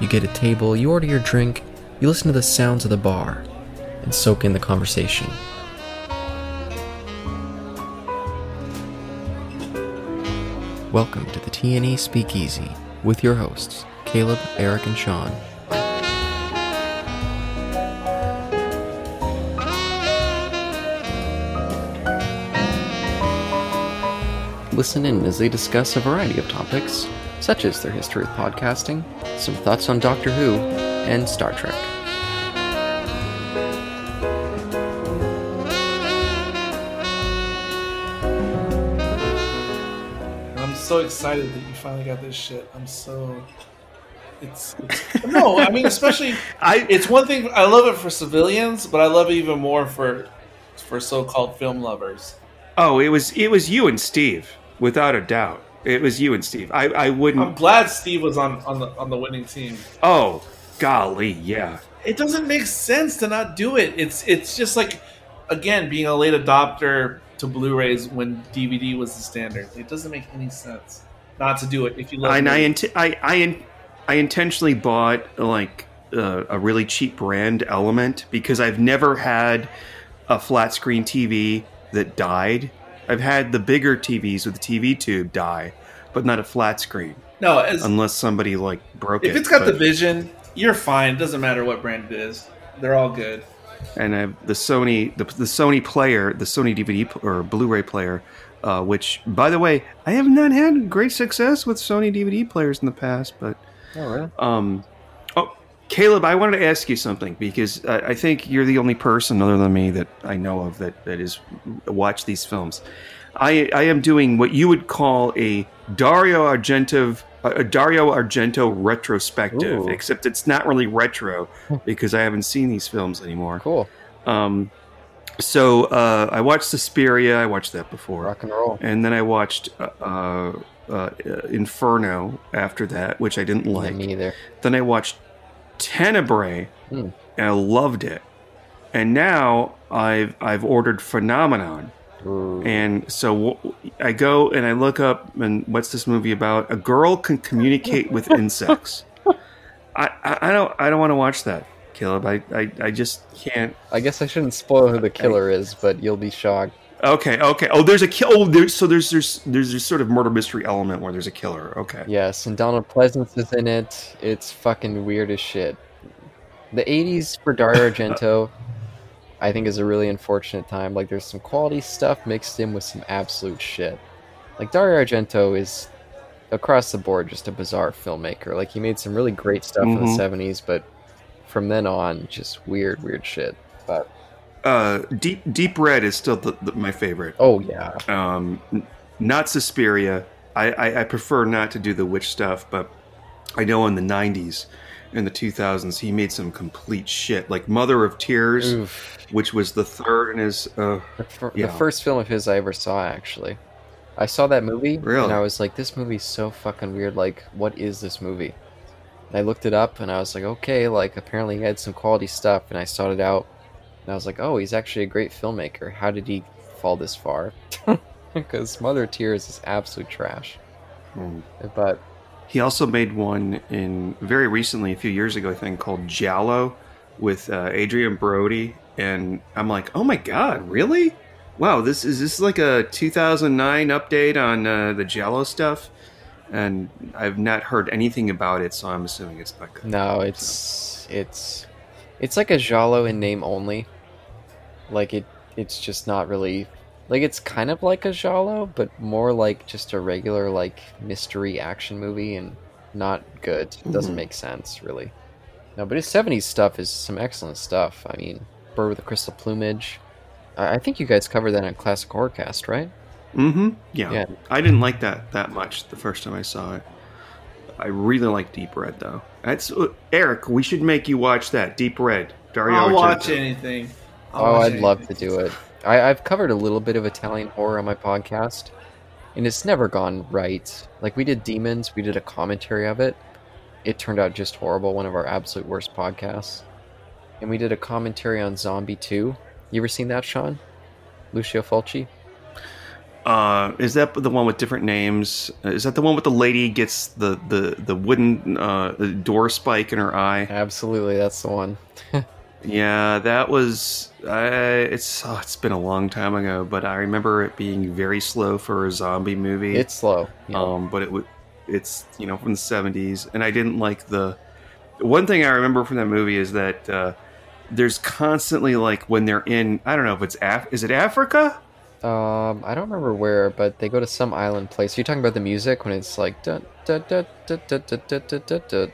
You get a table, you order your drink, you listen to the sounds of the bar, and soak in the conversation. Welcome to the TNE Speakeasy with your hosts, Caleb, Eric, and Sean. Listen in as they discuss a variety of topics, such as their history with podcasting, some thoughts on Doctor Who, and Star Trek. I'm so excited that you finally got this shit. I'm so. It's, it's no, I mean especially I it's one thing I love it for civilians, but I love it even more for for so-called film lovers. oh, it was it was you and Steve, without a doubt. It was you and Steve. I I wouldn't. I'm glad Steve was on on the on the winning team. Oh, golly, yeah. It doesn't make sense to not do it. It's it's just like again being a late adopter to Blu-rays when DVD was the standard. It doesn't make any sense not to do it if you love. And I, int- I I in- I intentionally bought like uh, a really cheap brand element because I've never had a flat screen TV that died. I've had the bigger TVs with the TV tube die, but not a flat screen no, as, unless somebody like broke if it. If it's got the vision, you're fine. It doesn't matter what brand it is. They're all good. and I have the Sony the, the Sony player, the Sony DVD or Blu-ray player, uh, which by the way, I have not had great success with Sony DVD players in the past, but Oh, really? um, Caleb, I wanted to ask you something because I, I think you're the only person other than me that I know of that that is watch these films. I I am doing what you would call a Dario Argento a Dario Argento retrospective, Ooh. except it's not really retro because I haven't seen these films anymore. Cool. Um, so uh, I watched Suspiria. I watched that before, Rock and roll. and then I watched uh, uh, uh, Inferno after that, which I didn't like. me either. Then I watched Tenebrae, Hmm. and I loved it. And now I've I've ordered Phenomenon, Ooh. and so w- I go and I look up and what's this movie about? A girl can communicate with insects. I, I, I don't I don't want to watch that, Caleb. I, I, I just can't. I guess I shouldn't spoil who the killer is, but you'll be shocked. Okay, okay. Oh, there's a kill. Oh, there's so there's there's there's this sort of murder mystery element where there's a killer. Okay. Yes, and Donald Pleasence is in it. It's fucking weird as shit. The 80s for Dario Argento, I think, is a really unfortunate time. Like, there's some quality stuff mixed in with some absolute shit. Like, Dario Argento is, across the board, just a bizarre filmmaker. Like, he made some really great stuff in Mhm. the 70s, but from then on, just weird, weird shit. But, Uh, Deep Deep Red is still the, the, my favorite. oh, yeah. Um, n- not Suspiria. I, I I prefer not to do the witch stuff, but I know in the '90s, in the 2000s, he made some complete shit, like Mother of Tears, Oof. which was the third in his. Uh, The, fir- Yeah. the first film of his I ever saw, actually. I saw that movie, Really? and I was like, this movie's so fucking weird. Like, what is this movie? And I looked it up, and I was like, okay, like, apparently he had some quality stuff, and I sought it out. And I was like, oh, he's actually a great filmmaker. How did he fall this far? Because Mother of Tears is absolute trash. hmm. But, He also made one in very recently, a few years ago, I think, called Giallo with uh, Adrien Brody, and I'm like, oh my god, really? Wow, this is this like a 2009 update on uh, the giallo stuff, and I've not heard anything about it, so I'm assuming it's not good. no, it's, it's, it's like a giallo in name only. Like, it, it's just not really Like it's kind of like a giallo, but more like just a regular like mystery action movie and not good. It doesn't Mhm. make sense really. No, but his '70s stuff is some excellent stuff. I mean, Bird with the Crystal Plumage. I I think you guys covered that on Classic Horrorcast, right? Mm-hmm. Yeah. Yeah. I didn't like that that much the first time I saw it. I really like Deep Red though. That's uh, Eric. We should make you watch that Deep Red. Dario I'll watch anything. I'll Oh, I'd love to do it. I, I've covered a little bit of Italian horror on my podcast, and it's never gone right. Like we did Demons, we did a commentary of it. It turned out just horrible. One of our absolute worst podcasts. And we did a commentary on Zombie Two. You ever seen that, Sean? Lucio Fulci. Uh, is that the one with different names? Uh, Is that the one with the lady gets the the the wooden uh, door spike in her eye? Absolutely, that's the one. Yeah, that was. Uh, it's oh, it's been a long time ago, but I remember it being very slow for a zombie movie. It's slow, yeah. um, but it would. It's you know from the seventies, and I didn't like the. One thing I remember from that movie is that uh, there's constantly like when they're in. I don't know if it's Af- is it Africa. Um, I don't remember where, but they go to some island place. You're talking about the music when it's like da da da da da da da da,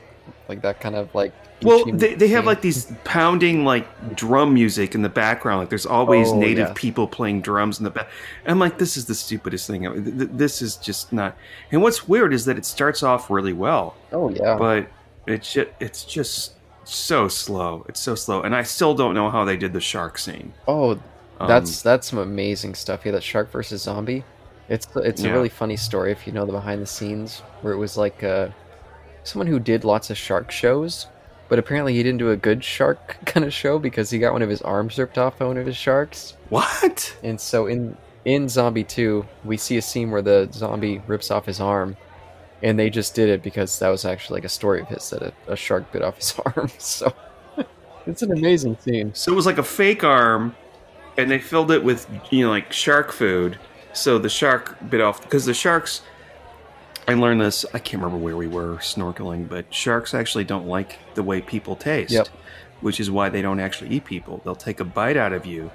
like that kind of like well, they, they have like these pounding like drum music in the background. Like there's always Oh, native yeah. people playing drums in the back. I'm like, this is the stupidest thing. ever. Th- th- This is just not. And what's weird is that it starts off really well, Oh yeah. but it's just, it's just so slow. It's so slow, and I still don't know how they did the shark scene. Oh, Um, that's that's some amazing stuff. Yeah, that shark versus zombie. It's it's Yeah. a really funny story if you know the behind the scenes where it was like uh, someone who did lots of shark shows, but apparently he didn't do a good shark kind of show because he got one of his arms ripped off by one of his sharks. what? And so in in Zombie 2, we see a scene where the zombie rips off his arm, and they just did it because that was actually like a story of his that a, a shark bit off his arm. So it's an amazing scene. So it was like a fake arm, and they filled it with you know like shark food. So the shark bit off because the sharks. I learned this. I can't remember where we were snorkeling, but sharks actually don't like the way people taste, Yep. which is why they don't actually eat people. They'll take a bite out of you,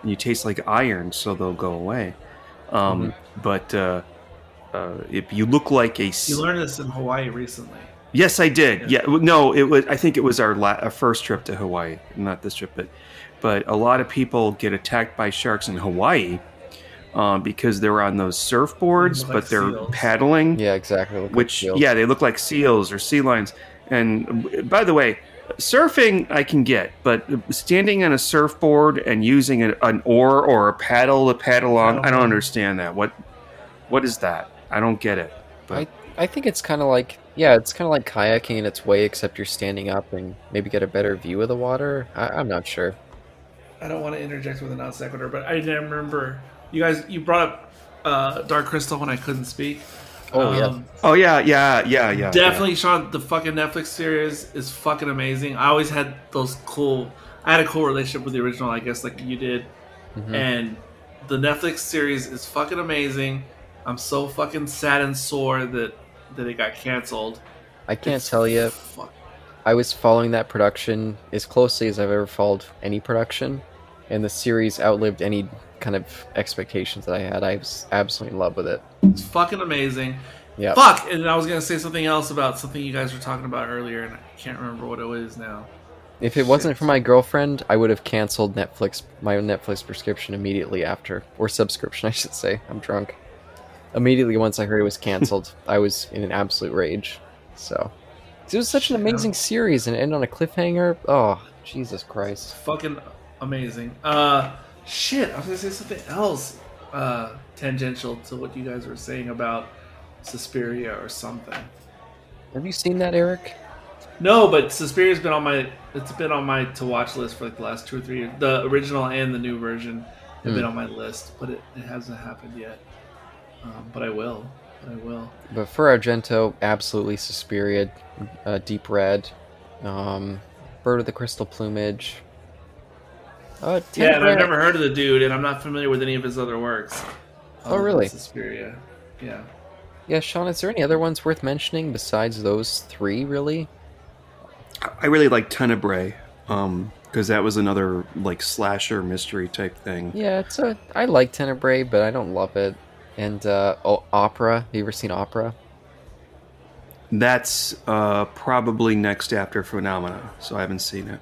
and you taste like iron, so they'll go away. Um, But uh, uh, if you look like a s- You learned this in Hawaii recently. Yes, I did. Yeah, w- no, it was. I think it was our, la- our first trip to Hawaii, not this trip, but but a lot of people get attacked by sharks in Hawaii um, because they're on those surfboards, Look like but they're seals. paddling. Yeah, exactly. Look like which seals. yeah, they look like seals or sea lions. And by the way, surfing I can get, but standing on a surfboard and using an, an oar or a paddle to paddle on, I don't understand that. What what is that? I don't get it. I, I think it's kind of like yeah, it's kind of like kayaking in its way, except you're standing up and maybe get a better view of the water. I, I'm not sure. I don't want to interject with a non sequitur, but I remember you guys. You brought up uh, Dark Crystal when I couldn't speak. Oh, yeah. Um, Oh yeah, yeah, yeah, yeah. Definitely, Sean. The fucking Netflix series is fucking amazing. I always had those cool. I had a cool relationship with the original, I guess, like you did. Mhm. And the Netflix series is fucking amazing. I'm so fucking sad and sore that that it got canceled. I can't It's tell you. fuck- I was following that production as closely as I've ever followed any production, and the series outlived any kind of expectations that I had. I was absolutely in love with it. It's fucking amazing. Yeah. Fuck! And I was gonna say something else about something you guys were talking about earlier, and I can't remember what it is now. If it wasn't for my girlfriend, I would have canceled Netflix my Netflix prescription immediately after, or subscription, I should say. I'm drunk. Immediately once I heard it was canceled, I was in an absolute rage. So it was such an Shit. amazing series and end on a cliffhanger. Oh Jesus Christ! fucking amazing. Uh, shit, I was gonna say something else, uh, tangential to what you guys were saying about Suspiria or something. Have you seen that, Eric? No, but Suspiria's been on my it's been on my to watch list for like the last two or three years. The original and the new version have been Hmm. on my list, but it, it hasn't happened yet. Um, but I will. I will. But for Argento, absolutely Suspiria, uh, Deep Red, um, Bird of the Crystal Plumage. Uh, Yeah, and I've never heard of the dude, and I'm not familiar with any of his other works. Oh, other than really? Suspiria. Yeah. Yeah, Sean, is there any other ones worth mentioning besides those three, really? I really like Tenebrae, um, because that was another like slasher mystery type thing. Yeah, it's a. I like Tenebrae, but I don't love it. And uh, oh, Opera. Have you ever seen Opera? That's uh, probably next after Phenomena, so I haven't seen it.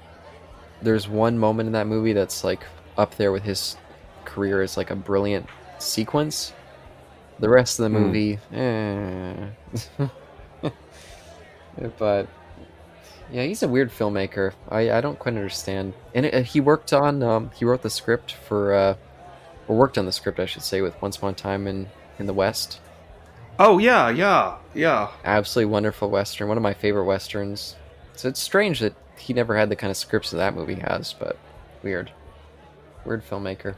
There's one moment in that movie that's like up there with his career as like a brilliant sequence. The rest of the Hmm. movie, eh. but yeah, he's a weird filmmaker. I, I don't quite understand. And it, he worked on um, he wrote the script for uh, or worked on the script, I should say, with Once Upon a Time in in the West. Oh yeah, yeah, yeah. Absolutely wonderful western, one of my favorite westerns. So it's strange that he never had the kind of scripts that that movie has, but weird, weird filmmaker.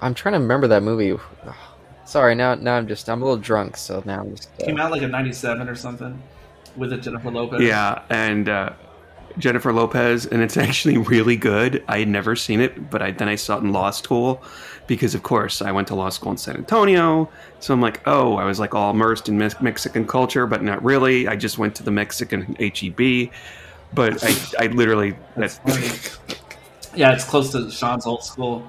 I'm trying to remember that movie. Sorry, now now I'm just I'm a little drunk, so now I'm just. Uh, Came out like a '97 or something with a Jennifer Lopez. Yeah, and uh, Jennifer Lopez, and it's actually really good. I had never seen it, but I, then I saw it in law school because, of course, I went to law school in San Antonio. So I'm like, oh, I was like all immersed in Mex- Mexican culture, but not really. I just went to the Mexican HEB, but I, I literally That's that's funny. yeah, it's close to Sean's old school.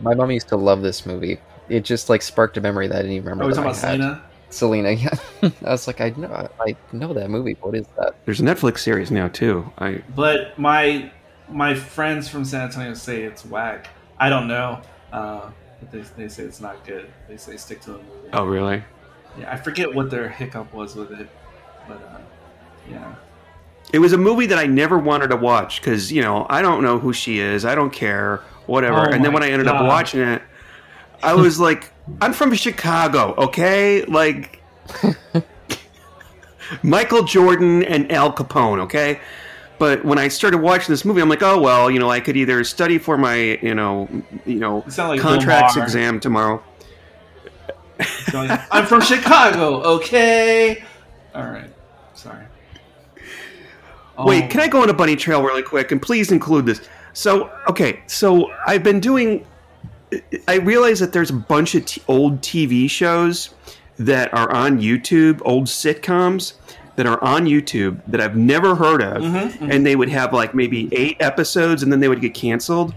my mom used to love this movie. It just like sparked a memory that I didn't even remember. Are we that talking I about had. Selena? Selena, yeah. I was like, I know, I know that movie. What is that? there's a Netflix series now too. I But my my friends from San Antonio say it's whack. I don't know. Uh, but they, they say it's not good. They say stick to the movie. oh really? Yeah, I forget what their hiccup was with it, but uh, yeah. It was a movie that I never wanted to watch because you know I don't know who she is. I don't care, whatever. Oh and then when I ended up watching it, I was like, I'm from Chicago, okay? Like Michael Jordan and Al Capone, okay? But when I started watching this movie, I'm like, oh well, you know, I could either study for my, you know, you know, like contracts Maher. exam tomorrow. I'm from Chicago, okay? All right. Sorry. Oh, Wait, um, can I go on a bunny trail really quick and please include this? So, okay, so I've been doing. I realize that there's a bunch of t- old TV shows that are on YouTube, old sitcoms that are on YouTube that I've never heard of, Mm-hmm, and they would have like maybe eight episodes and then they would get canceled.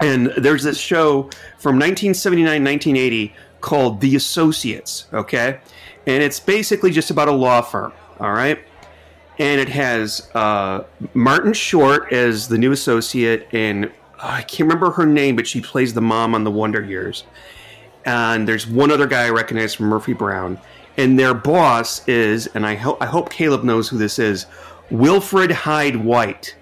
And there's this show from 1979, 1980 called The Associates, okay? And it's basically just about a law firm, all right? and it has uh, Martin Short as the new associate, and I can't remember her name, but she plays the mom on The Wonder Years. And there's one other guy I recognize from Murphy Brown, and their boss is, and I hope I hope Caleb knows who this is, Wilfrid Hyde White,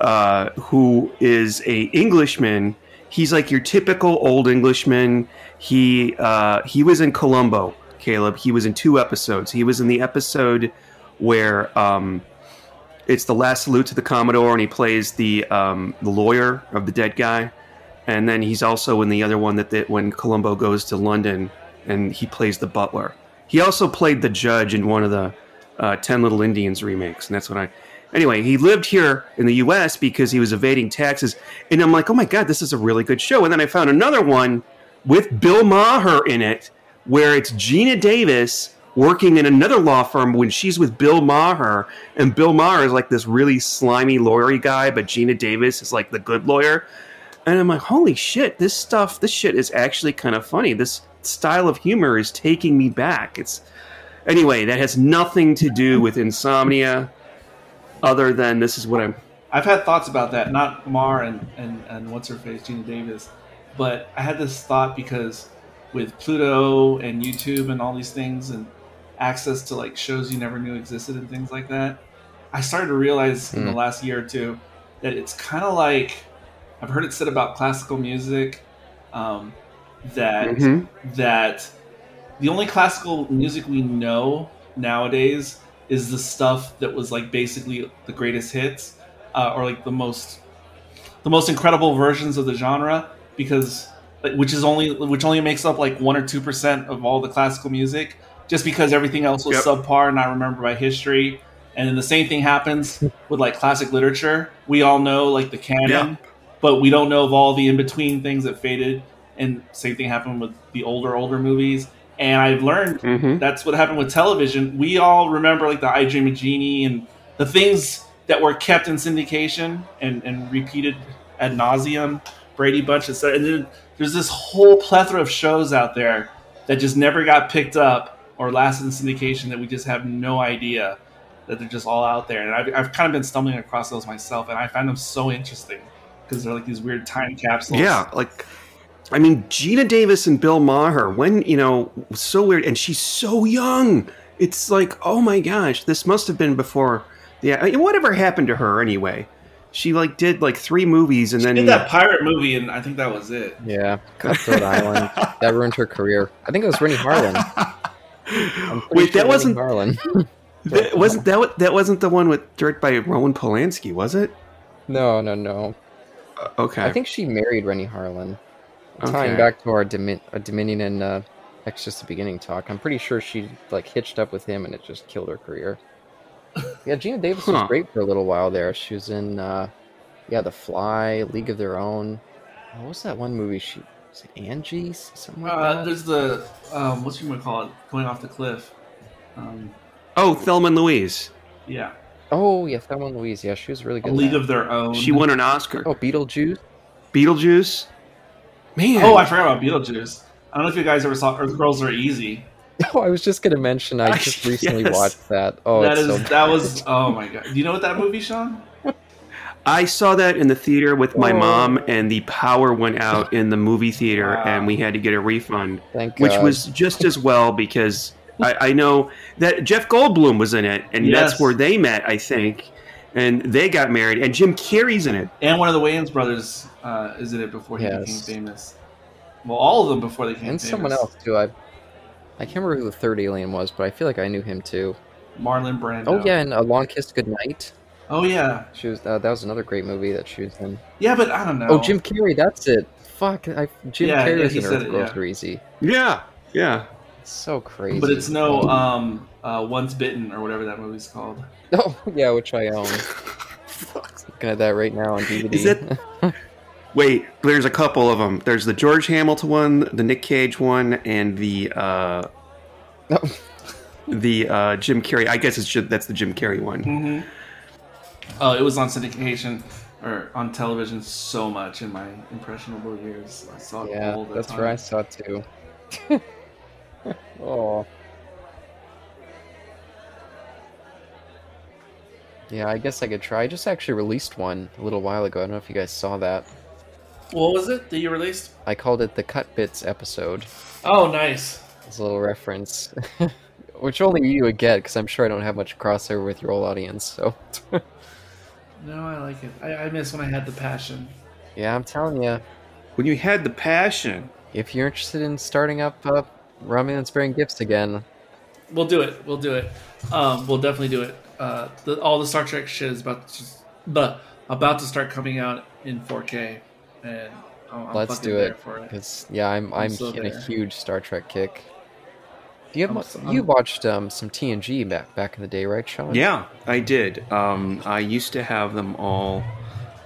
uh, who is a Englishman. He's like your typical old Englishman. He uh, he was in Columbo, Caleb. He was in two episodes. He was in the episode where um, it's the last salute to the Commodore, and he plays the um, the lawyer of the dead guy, and then he's also in the other one that when Columbo goes to London, and he plays the butler. He also played the judge in one of the uh, Ten Little Indians remakes, and that's what I. Anyway, he lived here in the U.S. because he was evading taxes, and I'm like, oh my god, this is a really good show. And then I found another one with Bill Maher in it, where it's Geena Davis working in another law firm when she's with Bill Maher, and Bill Maher is like this really slimy lawyery guy, but Geena Davis is like the good lawyer. And I'm like, holy shit, this stuff, this shit is actually kind of funny. This style of humor is taking me back. It's anyway, that has nothing to do with insomnia, other than this is what I'm. I've had thoughts about that, not Maher and, and, and what's her face, Geena Davis, but I had this thought because with Pluto and YouTube and all these things and access to like shows you never knew existed and things like that, I started to realize in the Hmm. last year or two that it's kind of like I've heard it said about classical music um, that Mhm. that the only classical music we know nowadays is the stuff that was like basically the greatest hits uh, or like the most the most incredible versions of the genre because which is only which only makes up like one or two percent of all the classical music just because everything else was Yep. subpar and I remember my history and then the same thing happens with like classic literature we all know like the canon Yeah. but we don't know of all the in between things that faded and same thing happened with the older older movies and i've learned Mhm. that's what happened with television. We all remember like the I Dream of Jeannie and the things that were kept in syndication and, and repeated ad nauseum, Brady Bunch, etc. And then there's this whole plethora of shows out there that just never got picked up or lasted in syndication that we just have no idea that they're just all out there. And I've, I've kind of been stumbling across those myself, and I find them so interesting because they're like these weird time capsules. Yeah, like I mean, Geena Davis and Bill Maher, when, you know, so weird. And she's so young. It's like, oh my gosh, this must have been before. Yeah, whatever happened to her anyway? She like did like three movies and She then did that pirate movie, and I think that was it. Yeah, Cutthroat Island. That ruined her career. I think it was Renny Harlin. I'm pretty Wait, sure that wasn't Renny Harlin. that wasn't that wa- that wasn't the one with directed by Roman Polanski, was it? no, no, no. Uh, okay, I think she married Renny Harlin. Tying back to our Domin- uh, Dominion and uh, Exorcist the beginning talk, I'm pretty sure she like hitched up with him and it just killed her career. Yeah, Geena Davis Huh. was great for a little while there. She was in, uh, yeah, The Fly, League of Their Own. What was that one movie? She was it Angie, something like Uh, there's the um, what's you gonna call it? Going off the cliff. Um, oh Thelma and Louise. yeah, Oh yeah, Thelma and Louise. Yeah, she was really good. in League of Their Own. She won an Oscar. Oh, Beetlejuice. Beetlejuice. Man. Oh, I forgot about Beetlejuice. I don't know if you guys ever saw Earth Girls Are Easy. Oh, I was just gonna mention. I just recently Yes. watched that. Oh, that it's is so that was oh my god. Do you know what that movie, Sean? I saw that in the theater with my Oh. mom, and the power went out in the movie theater, Wow. and we had to get a refund, Thank which God. was just as well because I, I know that Jeff Goldblum was in it, and Yes. that's where they met, I think, and they got married, and Jim Carrey's in it. And one of the Wayans brothers uh, is in it before he Yes. became famous. Well, all of them before they became and famous. someone else too. I I can't remember who the third alien was, but I feel like I knew him too. Marlon Brando. Oh yeah, and A Long Kiss Goodnight. Oh yeah. She was uh, that was another great movie that she was in. Yeah, but I don't know. Oh, Jim Carrey, that's it. Fuck, I, Jim Yeah, Carrey yeah, was in Earth it, Girls yeah. Are Easy. Yeah, yeah. It's so crazy. But it's no um, uh, Once Bitten or whatever that movie's called. Oh yeah, which I own. Looking at that right now on DVD. Is it- Wait, there's a couple of them. There's the George Hamilton one, the Nick Cage one, and the uh, No. the uh, Jim Carrey. I guess it's ju- that's the Jim Carrey one. Mm-hmm. Oh, it was on syndication or on television so much in my impressionable years. I saw it yeah, all the that's time. where I saw it too. oh. Yeah, I guess I could try. I just actually released one a little while ago. I don't know if you guys saw that. What was it that you released? I called it the Cut Bits episode. Oh, nice. It's a little reference, which only you would get because I'm sure I don't have much crossover with your old audience. So, No, I like it. I, I miss when I had the passion. yeah, I'm telling you, When you had the passion. if you're interested in starting up uh, Ramen and Sparing Gifts again, We'll do it. We'll do it. Um, we'll definitely do it. Uh, the, all the Star Trek shit is about to just, the about to start coming out in 4K, and I'm, I'm let's fucking do it for it. because yeah, I'm I'm, so in a huge Star Trek kick. Do you have I'm you I'm- watched um, some TNG back back in the day, right, Sean? Yeah, I did. Um, I used to have them all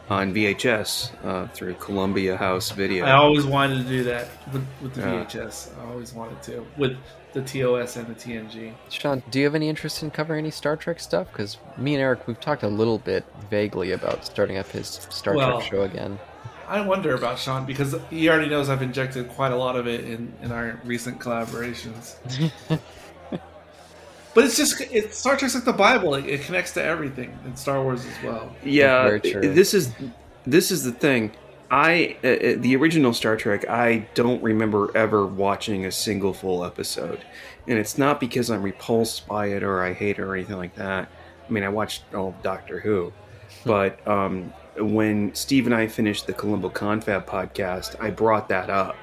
on VHS uh, through Columbia House Video. I always wanted to do that with, with the Yeah. VHS. I always wanted to with the TOS and the TNG. Sean, do you have any interest in covering any Star Trek stuff? Because me and Eric, we've talked a little bit vaguely about starting up his Star Well- Trek show again. I wonder about Sean because he already knows I've injected quite a lot of it in, in our recent collaborations. but it's just it, Star Trek's like the Bible; it, it connects to everything, and Star Wars as well. yeah, this is this is the thing. I uh, uh, the original Star Trek. I don't remember ever watching a single full episode, and it's not because I'm repulsed by it or I hate it or anything like that. I mean, I watched all of Doctor Who, but um, when Steve and I finished the Columbo Confab podcast, I brought that up,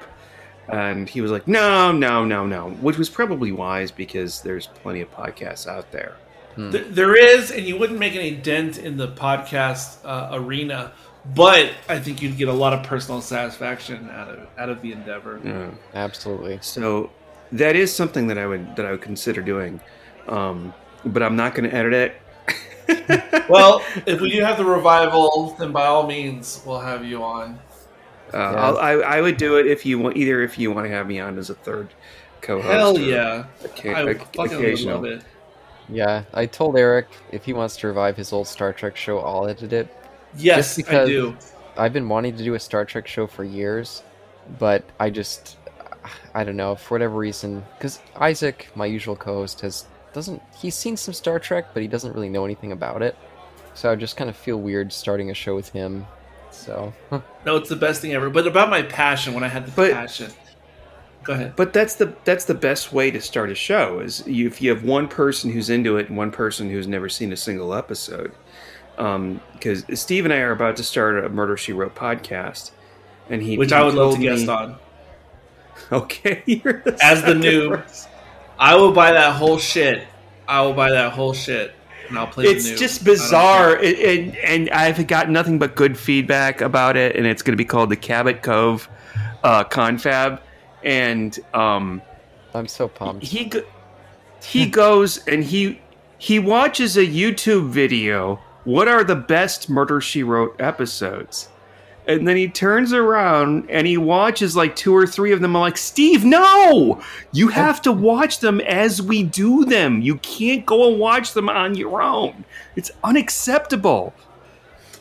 and he was like, "No, no, no, no," which was probably wise because there's plenty of podcasts out there. Th- there is, and you wouldn't make any dent in the podcast uh, arena, but I think you'd get a lot of personal satisfaction out of out of the endeavor. Yeah. Absolutely. So that is something that I would that I would consider doing, um, but I'm not going to edit it. Well, if we do have the revival, then by all means, we'll have you on. Uh, I'll, I I would do it if you want either if you want to have me on as a third co-host. Hell yeah! occa- I fucking occasional. love it. Yeah, I told Eric if he wants to revive his old Star Trek show, I'll edit it. Yes, Just because- I do. I've been wanting to do a Star Trek show for years, but I just, I don't know, for whatever reason, because Isaac, my usual co-host, has doesn't he's seen some Star Trek, but he doesn't really know anything about it. So I just kind of feel weird starting a show with him. So No, it's the best thing ever. But about my passion, when I had the But- passion. Go ahead. But that's the that's the best way to start a show is you, if you have one person who's into it and one person who's never seen a single episode. Um, because Steve and I are about to start a Murder She Wrote podcast, and he Which he I would love to told guest me- on. Okay, As the new. person. I will buy that whole shit. I will buy that whole shit. And I'll play It's the noob. just bizarre, care. and, and and I've got nothing but good feedback about it, and it's going to be called the Cabot Cove uh, Confab, and um, I'm so pumped. he go- he goes and he he watches a YouTube video. What are the best Murder She Wrote episodes? And then he turns around and he watches like two or three of them. I'm like, Steve, no! You have to watch them as we do them. You can't go and watch them on your own. It's unacceptable.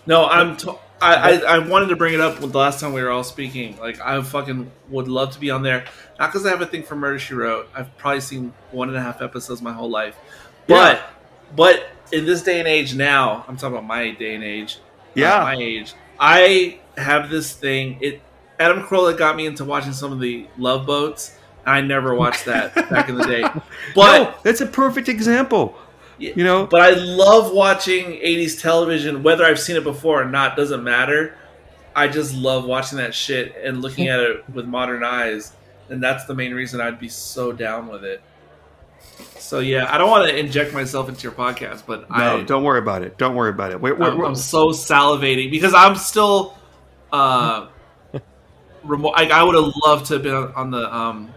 No, I'm. T- I, I I wanted to bring it up with the last time we were all speaking. Like, I fucking would love to be on there. Not because I have a thing for Murder She Wrote. I've probably seen one and a half episodes my whole life. But, but in this day and age now, I'm talking about my day and age. Yeah. my age. I have this thing. It Adam Carolla got me into watching some of the Love Boats. I never watched that back in the day. But no, that's a perfect example. You know, but I love watching 80s television, whether I've seen it before or not, doesn't matter. I just love watching that shit and looking at it with modern eyes. And that's the main reason I'd be so down with it. So, yeah, I don't want to inject myself into your podcast, but no, I, don't worry about it. Don't worry about it. We're, we're, I'm, I'm so salivating because I'm still. Uh, remote. I, I would have loved to have been on, on the. Um,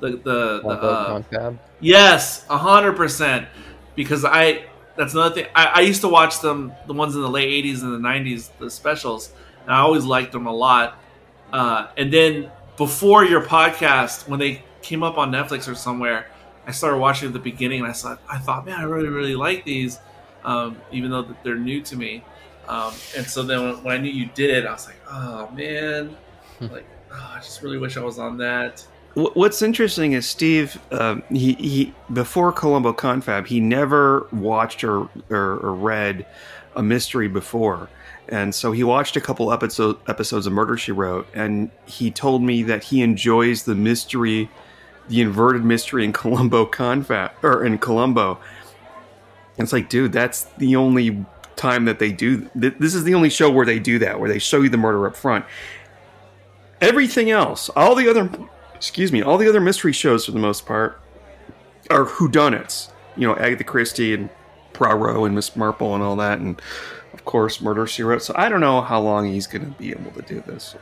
the, the, the uh, Yes, a hundred percent. Because I that's another thing. I, I used to watch them, the ones in the late '80s and the '90s, the specials, and I always liked them a lot. Uh, and then before your podcast, when they came up on Netflix or somewhere, I started watching at the beginning, and I thought, I thought, man, I really, really like these, um, even though they're new to me. Um, and so then when, when I knew you did it, I was like, oh man, like oh, I just really wish I was on that. What's interesting is Steve. Um, he, he before Columbo Confab, he never watched or, or, or read a mystery before, and so he watched a couple episode, episodes of Murder She Wrote, and he told me that he enjoys the mystery, the inverted mystery in Columbo Confab or in Columbo. It's like, dude, that's the only time that they do. th- This is the only show where they do that, where they show you the murder up front. Everything else, all the other excuse me, all the other mystery shows for the most part are whodunits. You know, Agatha Christie and Poirot and Miss Marple and all that, and of course Murder She Wrote. So I don't know how long he's going to be able to do this.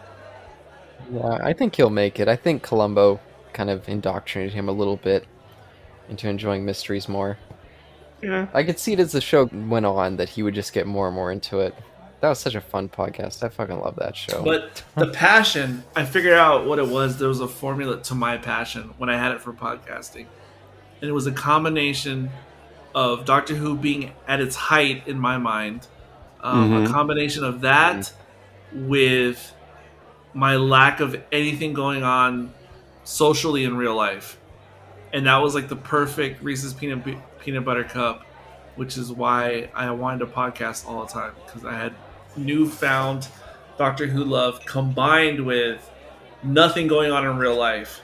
Yeah, I think he'll make it. I think Columbo kind of indoctrinated him a little bit into enjoying mysteries more. Yeah, I could see it as the show went on that he would just get more and more into it. That was such a fun podcast. I fucking love that show. But the passion, I figured out what it was. There was a formula to my passion when I had it for podcasting. And it was a combination of Doctor Who being at its height in my mind, um, a Mhm. combination of that with my lack of anything going on socially in real life. And that was like the perfect Reese's peanut peanut butter cup, which is why I wanted to podcast all the time because I had newfound Doctor Who love combined with nothing going on in real life,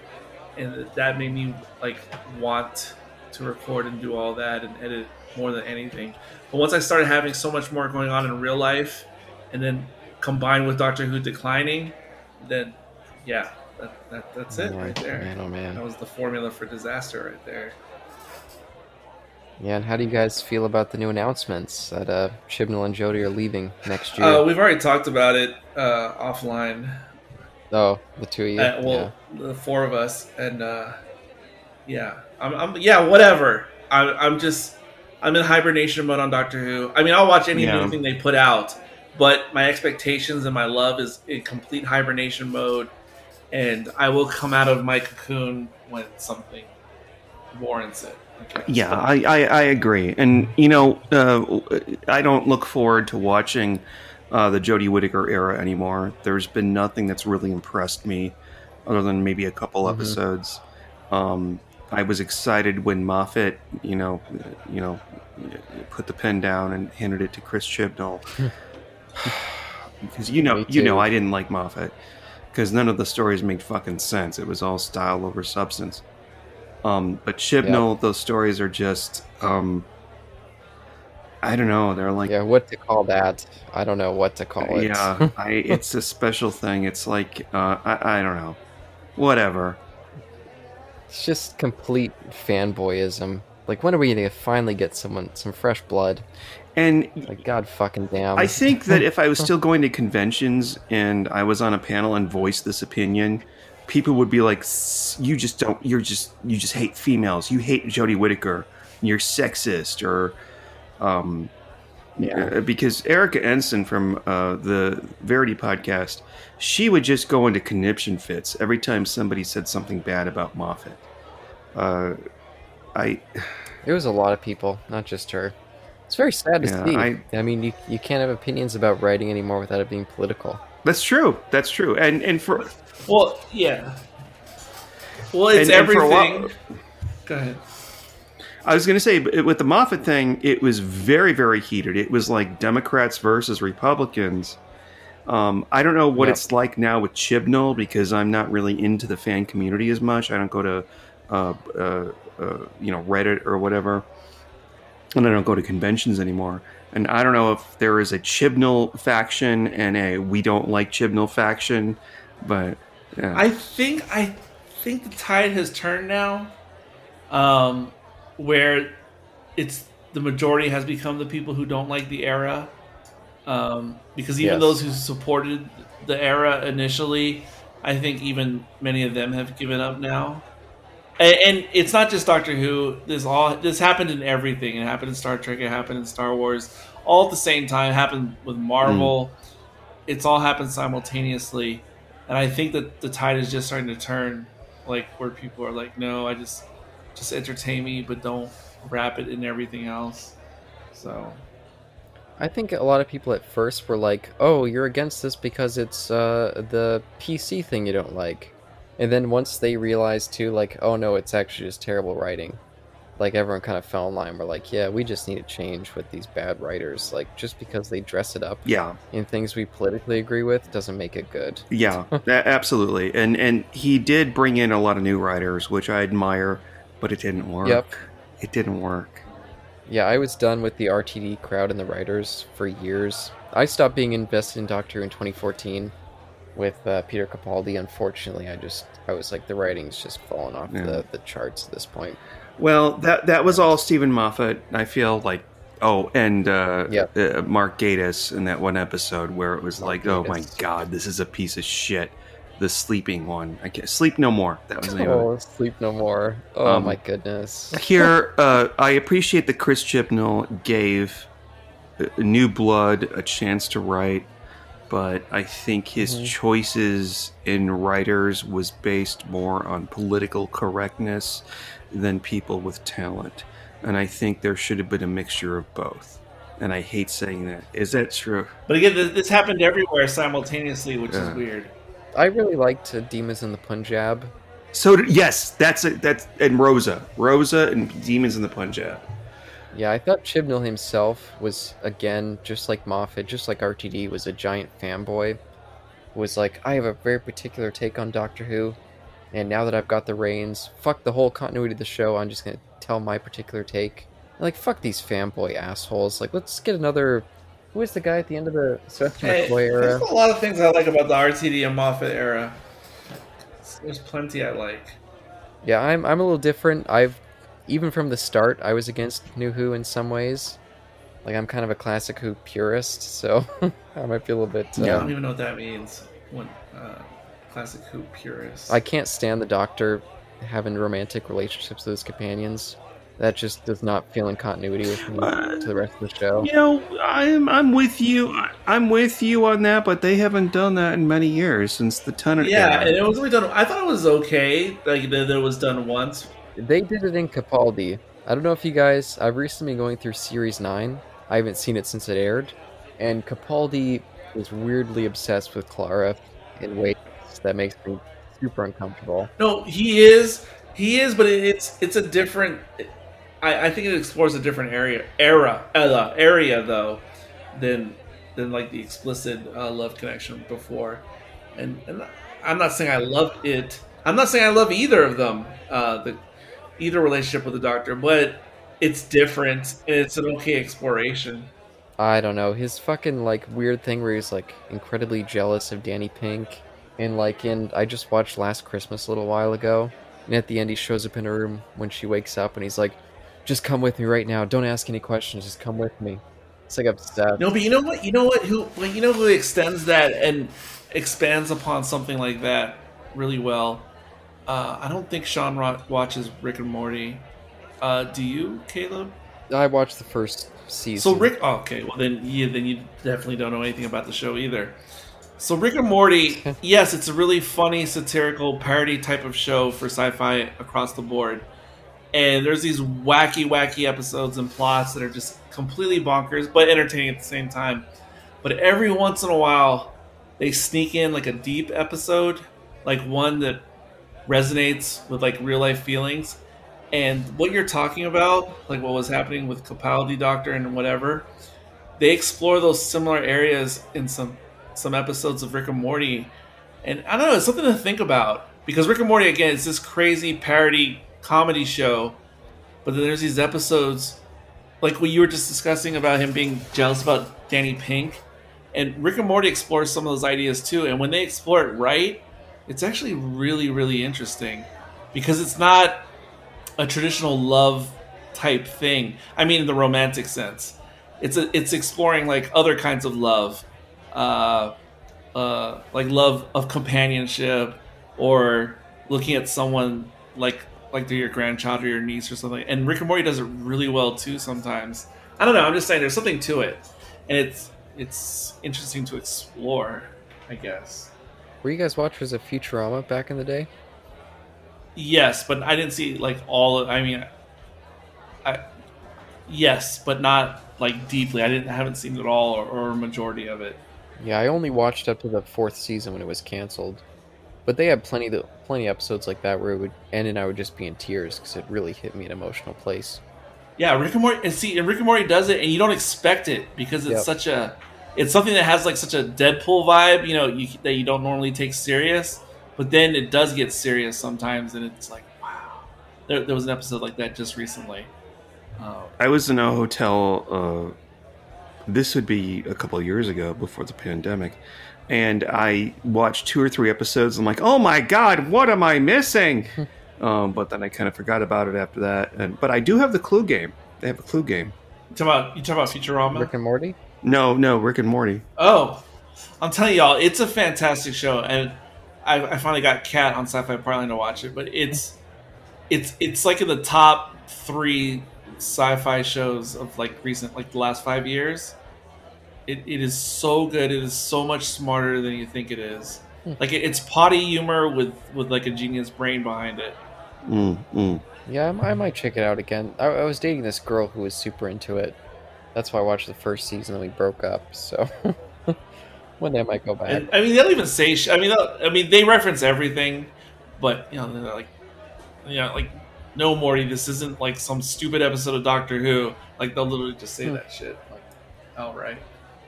and that made me like want to record and do all that and edit more than anything. But once I started having so much more going on in real life, and then combined with Doctor Who declining, then yeah, that, that, that's it right there. Man, oh man. That was the formula for disaster right there. Yeah, and how do you guys feel about the new announcements that uh, Chibnall and Jodie are leaving next year? Uh, we've already talked about it uh, offline. oh, the two of you. Uh, well, the four of us, and uh, yeah, I'm, I'm yeah, whatever. I, I'm just I'm in hibernation mode on Doctor Who. I mean, I'll watch any Yeah. new thing they put out, but my expectations and my love is in complete hibernation mode, and I will come out of my cocoon when something warrants it. I yeah, I, I, I agree. And you know, uh, I don't look forward to watching uh, the Jodie Whittaker era anymore. There's been nothing that's really impressed me, other than maybe a couple Mhm. episodes. Um, I was excited when Moffat, you know, you know, put the pen down and handed it to Chris Chibnall. because you know you know. I didn't like Moffat because none of the stories made fucking sense. It was all style over substance. Um, but Chibnall, those stories are just um, I don't know. They're like Yeah, what to call that? I don't know what to call it. yeah, I, it's a special thing. It's like uh, I, I don't know, whatever. it's just complete fanboyism. Like, when are we gonna finally get someone some fresh blood? And Like, god fucking damn. I think that if I was still going to conventions and I was on a panel and voiced this opinion, people would be like, "You just don't. You're just you just hate females. You hate Jodie Whittaker. You're sexist." Or, um, Yeah. uh, because Erika Ensign from uh, the Verity podcast, she would just go into conniption fits every time somebody said something bad about Moffat. Uh, I There was a lot of people, not just her. It's very sad to Yeah, see. I- I, mean, you, you can't have opinions about writing anymore without it being political. that's true. That's true. And and for Well, yeah. Well, it's And- and while- everything. Go ahead. I was going to say, but with the Moffat thing, it was very, very heated. It was like Democrats versus Republicans. Um, I don't know what Yep. it's like now with Chibnall because I'm not really into the fan community as much. I don't go to, uh, uh, uh, you know, Reddit or whatever, and I don't go to conventions anymore. And I don't know if there is a Chibnall faction and a we don't like Chibnall faction, but yeah. I think I think the tide has turned now, um, where it's the majority has become the people who don't like the era, um, because even Yes. those who supported the era initially, I think even many of them have given up now. And, and it's not just Doctor Who. This all this happened in everything. It happened in Star Trek. It happened in Star Wars. All at the same time. It happened with Marvel. It's all happened simultaneously, and I think that the tide is just starting to turn, like where people are like, no, I just just entertain me, but don't wrap it in everything else. So I think a lot of people at first were like, "Oh, you're against this because it's uh, the PC thing you don't like," and then once they realized too, like, "Oh no, it's actually just terrible writing," like everyone kind of fell in line. We're like, "Yeah, we just need to change with these bad writers. Like, just because they dress it up yeah, in things we politically agree with doesn't make it good." Yeah, absolutely. And and he did bring in a lot of new writers, which I admire, but it didn't work. Yep. It didn't work. Yeah, I was done with the RTD crowd and the writers for years. I stopped being invested in Doctor Who in 2014 with uh, Peter Capaldi. Unfortunately, I just I was like the writing's just fallen off Yeah. the, the charts at this point. Well, that that was all Steven Moffat. I feel like oh, and uh, Yep. uh, Mark Gatiss in that one episode where it was Mark like, oh my god, this is a piece of shit. The sleeping one. I can't sleep no more. That was the name of it. Oh, sleep no more. Oh Um, my goodness. Here, uh, I appreciate that Chris Chibnall gave uh, New Blood a chance to write, but I think his Mhm. choices in writers was based more on political correctness than people with talent. And I think there should have been a mixture of both. And I hate saying that. Is that true? But again, this, this happened everywhere simultaneously, which Yeah. is weird. I really liked uh, Demons in the Punjab. So yes, that's it. That's and Rosa, Rosa, and Demons in the Punjab. Yeah, I thought Chibnall himself was again just like Moffat, just like RTD, was a giant fanboy. Was like, I have a very particular take on Doctor Who, and now that I've got the reins, fuck the whole continuity of the show. I'm just gonna tell my particular take. Like, fuck these fanboy assholes. Like, let's get another. Who is the guy at the end of the Sylvester Hey, McCoy there's a lot of things I like about the RTD and Moffat era. There's plenty I like. Yeah, I'm I'm a little different. I've even from the start, I was against New Who in some ways. Like, I'm kind of a classic Who purist, so I might be a little bit. Uh, I don't even know what that means. When uh, classic Who purist. I can't stand the Doctor having romantic relationships with his companions. That just does not feel in continuity with me Uh, to the rest of the show. You know, I'm I'm with you. I- I'm with you on that, but they haven't done that in many years since the Tennant yeah, era. and it was only done. I thought it was okay. Like that it was done once. They did it in Capaldi. I don't know if you guys. I've recently been going through Series Nine. I haven't seen it since it aired, and Capaldi is weirdly obsessed with Clara in ways that makes me super uncomfortable. No, he is. He is, but it's it's a different. I, I think it explores a different area era era area though than than like the explicit uh, love connection before, and and I'm not saying I love it. I'm not saying I love either of them, uh, the either relationship with the Doctor, but it's different and it's an okay exploration. I don't know his fucking like weird thing where he's like incredibly jealous of Danny Pink, and like in I just watched Last Christmas a little while ago, and at the end he shows up in her room when she wakes up and he's like, "Just come with me right now. Don't ask any questions. Just come with me." It's like upset. No, but you know what? You know what? Who? Well, you know who extends that and expands upon something like that really well. Uh, I don't think Sean watches Rick and Morty. Uh, do you, Caleb? I watched the first season. So Rick, oh, okay, well then, yeah, then you definitely don't know anything about the show either. So Rick and Morty, yes, it's a really funny, satirical parody type of show for sci-fi across the board. And there's these wacky, wacky episodes and plots that are just completely bonkers, but entertaining at the same time. But every once in a while, they sneak in like a deep episode, like one that resonates with like real life feelings. And what you're talking about, like what was happening with Capaldi Doctor and whatever, they explore those similar areas in some some episodes of Rick and Morty. And I don't know, it's something to think about because Rick and Morty again is this crazy parody comedy show, but then there's these episodes like what you were just discussing about him being jealous about Danny Pink. And Rick and Morty explores some of those ideas too. And when they explore it right, it's actually really, really interesting because it's not a traditional love type thing. I mean, in the romantic sense, it's a, it's exploring like other kinds of love, uh, uh, like love of companionship, or looking at someone like like they're your grandchild or your niece or something. And Rick and Morty does it really well too. Sometimes I don't know. I'm just saying there's something to it, and it's it's interesting to explore. I guess. Were you guys watchers of Futurama back in the day? Yes, but I didn't see like all. Of, I mean, I yes, but not like deeply. I didn't I haven't seen it all or, or a majority of it. Yeah, I only watched up to the fourth season when it was canceled. But they had plenty of plenty of episodes like that where it would end and I would just be in tears because it really hit me an emotional place. Yeah, Rick and Morty. And see, and Rick and Morty does it, and you don't expect it because it's Yep. such a, it's something that has like such a Deadpool vibe, you know, you, that you don't normally take serious. But then it does get serious sometimes, and it's like, wow. There, there was an episode like that just recently. Uh, I was in a hotel. Uh, this would be a couple of years ago before the pandemic, and I watched two or three episodes. I'm like, oh my god, what am I missing? um, but then I kind of forgot about it after that. And but I do have the Clue game. They have a Clue game. you talk about you talk about Futurama. Rick and Morty? No, no, Rick and Morty. Oh, I'm telling y'all, it's a fantastic show, and I, I finally got Cat on Sci-Fi Parley to watch it. But it's it's it's like in the top three sci-fi shows of like recent, like the last five years. It, it is so good. It is so much smarter than you think it is. Like it, it's potty humor with with like a genius brain behind it. Mm, mm. Yeah, I, I might check it out again. I, I was dating this girl who was super into it. That's why I watched the first season and we broke up. So one day I might go back. And, I mean, they'll even say. sh- I mean, I mean, they reference everything, but you know, they're like, you know, like, no, Morty, this isn't like some stupid episode of Doctor Who. Like, they'll literally just say Hmm. that shit. Like, outright.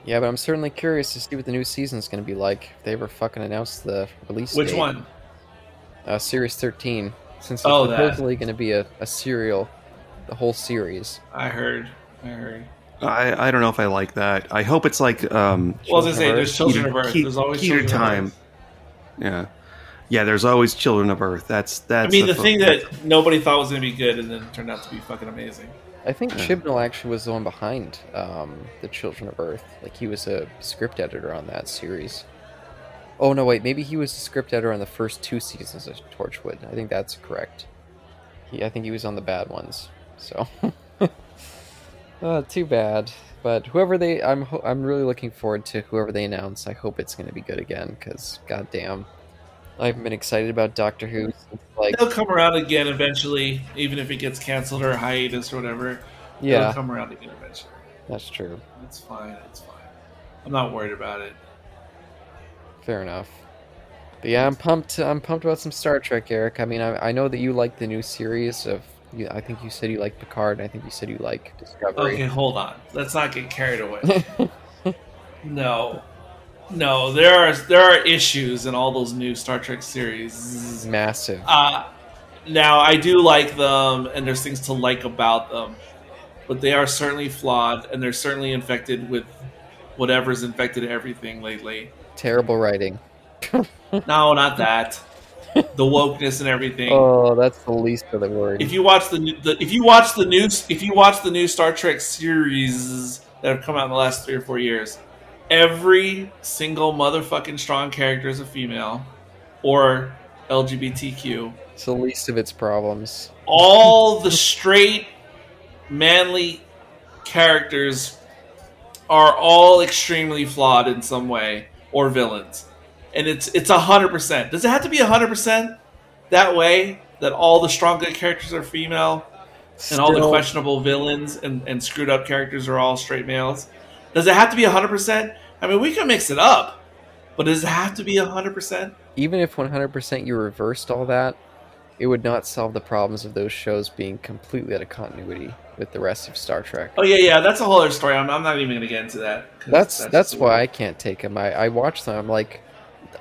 Yeah, but I'm certainly curious to see what the new season's going to be like. If they ever fucking announce the release Which date. one? Uh, series 13. Since it's Oh, supposedly going to be a, a serial, the whole series. I heard. I heard. I I don't know if I like that. I hope it's like um, Well, as I say, there's Children Peter- of Earth. Pe- There's always Peter Children time. Of Earth. Yeah, yeah. There's always Children of Earth. That's I mean, the fo- thing that nobody thought was gonna be good, and then turned out to be fucking amazing. I think Yeah. Chibnall actually was the one behind um, the Children of Earth. Like he was a script editor on that series. Oh no, wait, maybe he was the script editor on the first two seasons of Torchwood. I think that's correct. He, I think he was on the bad ones. So, uh, too bad. But whoever they, I'm, ho- I'm really looking forward to whoever they announce. I hope it's going to be good again, because goddamn, I've been excited about Doctor Who. Since, like, They'll come around again eventually, even if it gets canceled or hiatus or whatever. They'll yeah, come around again eventually. that's true. It's fine. It's fine. I'm not worried about it. Fair enough. But yeah, I'm pumped. I'm pumped about some Star Trek, Eric. I mean, I, I know that you like the new series of. You, I think you said you like Picard, and I think you said you like Discovery. Okay, hold on. Let's not get carried away. No, no, there are there are issues in all those new Star Trek series. Massive. Uh, now I do like them, and there's things to like about them, but they are certainly flawed, and they're certainly infected with whatever's infected everything lately. Terrible writing. No, not that. The wokeness and everything. Oh, that's the least of the worries. if you watch the, new- the if you watch the new if you watch the new Star Trek series that have come out in the last three or four years, every single motherfucking strong character is a female or LGBTQ. It's the least of its problems. All the straight, manly characters are all extremely flawed in some way or villains, and it's it's a hundred percent. Does it have to be a hundred percent that way? That all the strong good characters are female? and all the questionable villains and, and screwed up characters are all straight males. Does it have to be a 100%? I mean, we can mix it up, but does it have to be a 100%? even if 100% you reversed all that, it would not solve the problems of those shows being completely out of continuity with the rest of Star Trek. Oh, yeah, yeah, that's a whole other story. I'm, I'm not even going to get into that. That's that's the- why I can't take them. I, I watch them. I'm like, "Uh,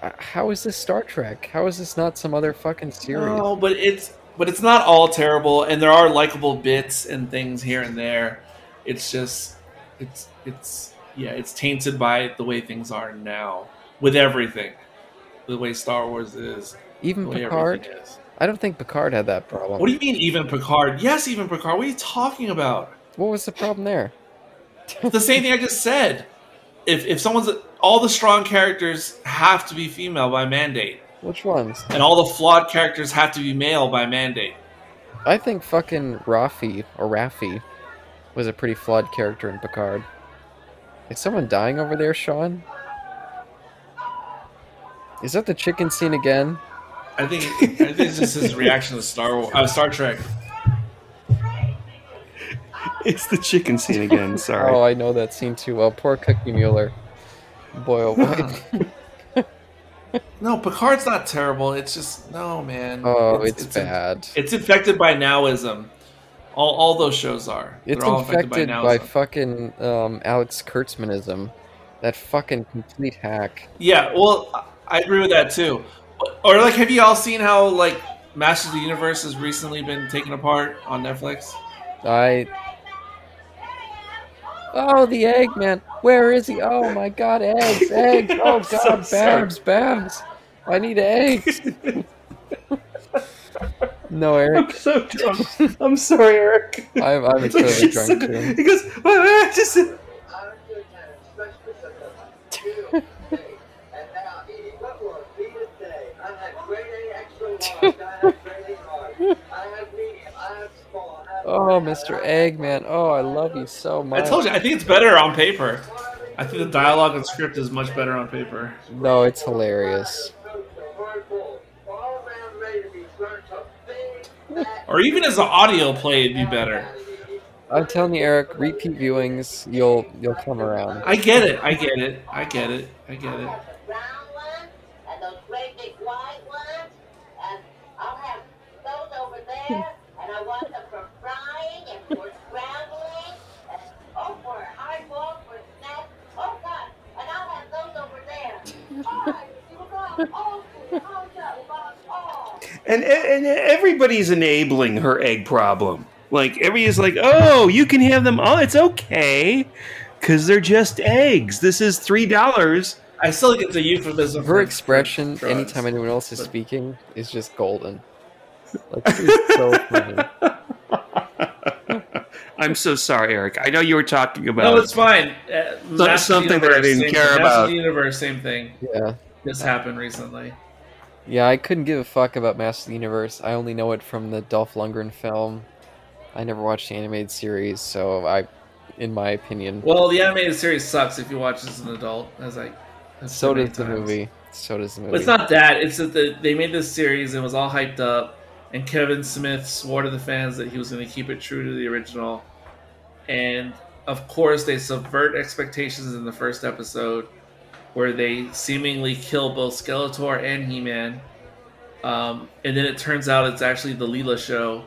Uh, how is this Star Trek? How is this not some other fucking series? No, but it's but it's not all terrible, and there are likable bits and things here and there. It's just it's it's yeah, it's tainted by the way things are now with everything, the way Star Wars is, Even Picard. is. I don't think Picard had that problem. What do you mean, even Picard? Yes, even Picard. What are you talking about? what was the problem there? The same thing I just said. If if someone's all the strong characters have to be female by mandate, Which ones? and all the flawed characters have to be male by mandate. I think fucking Rafi or Raffi was a pretty flawed character in Picard. Is someone dying over there, Sean? Is that the chicken scene again? I think I think it's just his reaction to Star Wars, uh, Star Trek. It's the chicken scene again. Sorry. Oh, I know that scene too well. Poor Cookie Mueller. Boy, oh boy. No, Picard's not terrible. It's just no man. oh, it's, bad. It's infected by nowism. All, all those shows are. It's They're all infected by, nowism. fucking um, Alex Kurtzmanism. That fucking complete hack. Yeah, well, I agree with that too. Or like, have you all seen how like Masters of the Universe has recently been taken apart on Netflix? I. Oh, the egg man. Where is he? Oh my god, eggs, eggs. Oh I'm so god. Babs, Babs. I need eggs. no, Eric. I'm so drunk. I'm sorry, Eric. I'm, I'm totally drunk too. He goes, "Well, I just. Oh, Mr. Eggman. Oh, I love you so much. I told you, I think it's better on paper. I think the dialogue and script is much better on paper. No, it's hilarious. Or even as an audio play, it'd be better. I'm telling you, Eric. Repeat viewings, you'll you'll come around. I get it. I get it. I get it. I get it. brown ones and those great big white ones, and I'll have those over there, and I want them for frying and for scrambling, and oh, for hard boiled, for snacks. Oh God, and I'll have those over there. All right, you will go. Oh, oh, oh, oh. And, and everybody's enabling her egg problem. Like, everybody's like, oh, you can have them. Oh, it's okay. Because they're just eggs. This is $3. I still think it's a euphemism. Her expression, drugs. anytime anyone else is But- speaking, is just golden. Like she's so funny. I'm so sorry, Eric. I know you were talking about. No, it's fine. Uh, Masters of the something that I Universe, didn't care about. the Universe, same thing. Yeah, This happened recently. Yeah. I couldn't give a fuck about Master of the Universe. I only know it from the Dolph Lundgren film. I never watched the animated series, so I, in my opinion, Well, the animated series sucks if you watch as an adult, as I. I've so does the times. movie. So does the movie. But it's not that. It's that the, they made this series and it was all hyped up, and Kevin Smith swore to the fans that he was going to keep it true to the original. And of course, they subvert expectations in the first episode, where they seemingly kill both Skeletor and He Man. Um, and then it turns out it's actually the Teela show.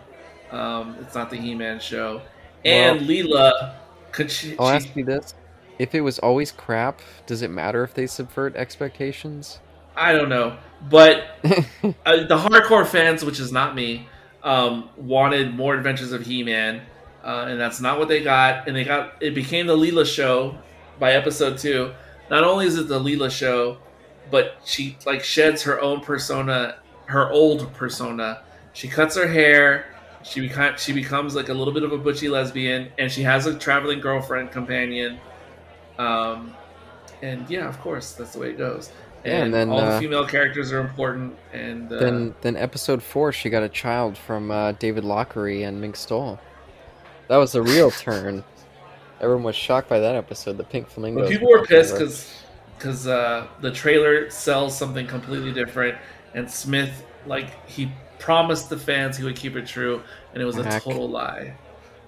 Um, it's not the He Man show. And Teela, could she, I'll she- ask you this: if it was always crap, does it matter if they subvert expectations? I don't know, but uh, the hardcore fans, which is not me, um, wanted more Adventures of He-Man, uh, and that's not what they got. And they got it became the Teela show by episode two. Not only is it the Teela show, but she like sheds her own persona, her old persona. She cuts her hair. She becomes she becomes like a little bit of a butchy lesbian, and she has a traveling girlfriend companion. Um, and yeah, of course, that's the way it goes. And, Yeah, and then, all uh, the female characters are important. And uh, then then episode four, she got a child from uh, David Lochary and Mink Stole. That was a real turn. Everyone was shocked by that episode. The pink flamingo. But people were pissed because because uh, the trailer sells something completely different, and Smith like he promised the fans he would keep it true, and it was a Hack. total lie.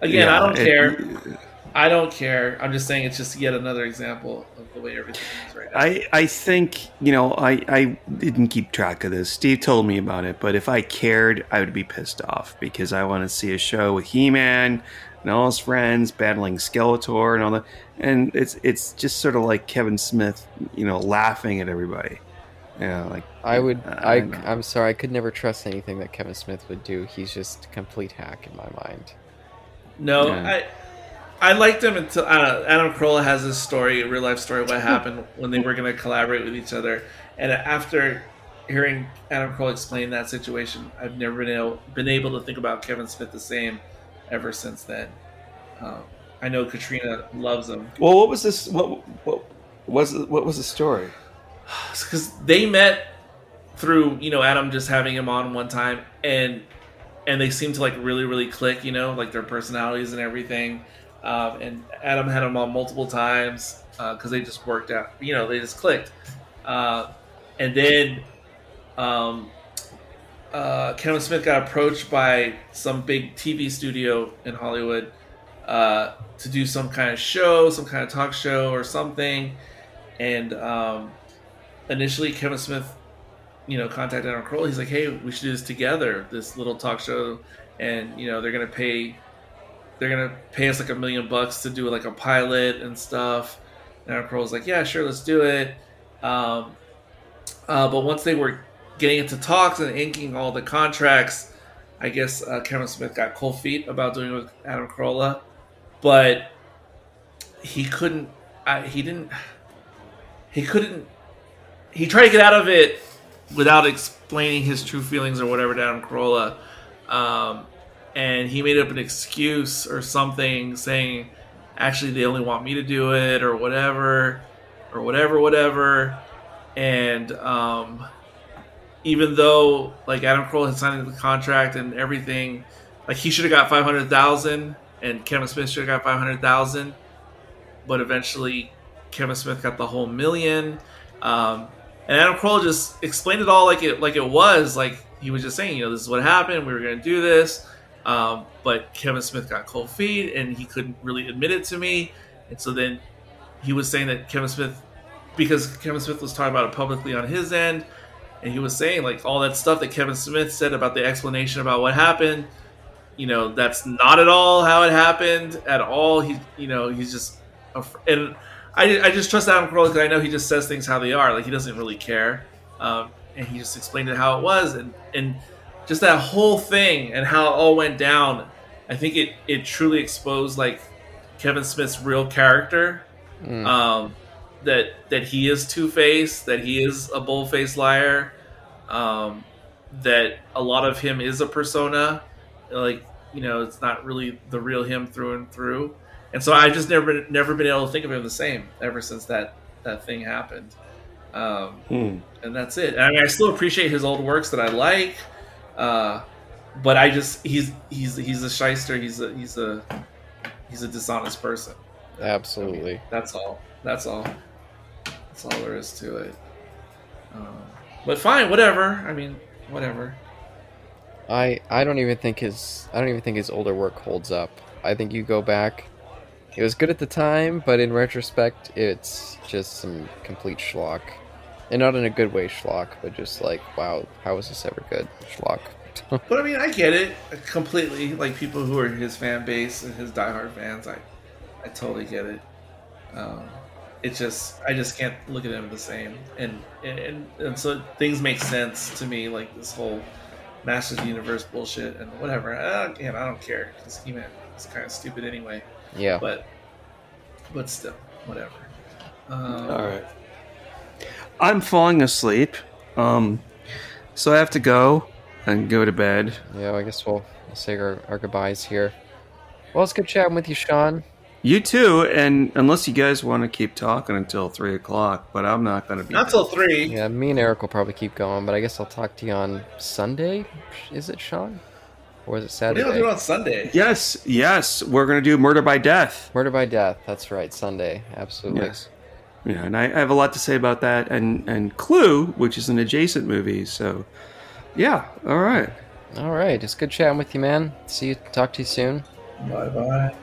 Again, I don't it- care. I don't care. I'm just saying it's just yet another example of the way everything is right now. I, I think you know I, I didn't keep track of this. Steve told me about it, but if I cared, I would be pissed off because I want to see a show with He-Man and all his friends battling Skeletor and all that. And it's it's just sort of like Kevin Smith, you know, laughing at everybody. Yeah, like I would. I, I I'm sorry. I could never trust anything that Kevin Smith would do. He's just a complete hack in my mind. No, Yeah. I I liked him until uh, Adam Carolla has this story, a real life story, of what happened when they were going to collaborate with each other. And after hearing Adam Carolla explain that situation, I've never been able been able to think about Kevin Smith the same ever since then. Um, I know Katrina loves him well, what was this? What what was what was the story? because they met through you know Adam just having him on one time and and they seemed to like really really click you know like their personalities and everything um, and Adam had him on multiple times because they just worked out you know they just clicked uh, and then um, uh, Kevin Smith got approached by some big TV studio in Hollywood uh, to do some kind of show some kind of talk show or something and um, initially Kevin Smith, you know, contacted Adam Carolla. He's like, "Hey, we should do this together, this little talk show, and you know, they're gonna pay, they're gonna pay us like a million bucks to do like a pilot and stuff." And Adam Carolla's like, "Yeah, sure, let's do it." Um, uh, but once they were getting into talks and inking all the contracts, I guess uh, Kevin Smith got cold feet about doing it with Adam Carolla, but he couldn't. I, he didn't. He couldn't he tried to get out of it without explaining his true feelings or whatever to Adam Carolla. Um, and he made up an excuse or something saying, actually, they only want me to do it or whatever, or whatever, whatever. And um, even though, like, Adam Carolla had signed the contract and everything, like, he should have got 500000 and Kevin Smith should have got 500000 but eventually Kevin Smith got the whole million. Um, and Adam Carolla just explained it all like it like it was. Like he was just saying, you know, this is what happened. We were going to do this, um, but Kevin Smith got cold feet, and he couldn't really admit it to me. And so then he was saying that Kevin Smith, because Kevin Smith was talking about it publicly on his end, and he was saying like all that stuff that Kevin Smith said about the explanation about what happened. You know, that's not at all how it happened at all. He, you know, he's just, a and I, I just trust Adam Carolla because I know he just says things how they are. Like he doesn't really care, um, and he just explained it how it was, and and just that whole thing and how it all went down. I think it it truly exposed like Kevin Smith's real character. Mm. Um, that that he is two faced, that he is a bull faced liar, um, that a lot of him is a persona, like you know, it's not really the real him through and through. And so I've just never never been able to think of him the same ever since that that thing happened. Um, Hmm. and that's it. And I mean, I still appreciate his old works that I like, uh, but I just he's he's he's a shyster. He's a he's a he's a dishonest person. Absolutely. That's all. That's all. That's all there is to it. Um, but fine, whatever. I mean, whatever. I I don't even think his I don't even think his older work holds up. I think you go back, it was good at the time, but in retrospect, it's just some complete schlock, and not in a good way schlock, but just like wow, how was this ever good schlock? But I mean, I get it completely. Like people who are his fan base and his diehard fans, I, I totally get it. Um, it just I just can't look at him the same, and and and so things make sense to me, like this whole Masters of the Universe bullshit and whatever. Uh, again, I don't care because He Man is kind of stupid anyway. Yeah. But but still, whatever. Um, All right. I'm falling asleep. Um, so I have to go and go to bed. Yeah, I guess we'll, we'll say our, our goodbyes here. Well, it's good chatting with you, Sean. You too, and unless you guys want to keep talking until three o'clock, but I'm not going to be. Not till three. Yeah, me and Eric will probably keep going, but I guess I'll talk to you on Sunday. Is it Sean? Or is it Saturday? do you do it on Sunday? Yes, yes, we're going to do murder by death. Murder by Death. That's right, Sunday. Absolutely. Yes. Yeah, and I, I have a lot to say about that, and and Clue, which is an adjacent movie. So, yeah, all right. All right, it's good chatting with you, man. See you. Talk to you soon. Bye bye.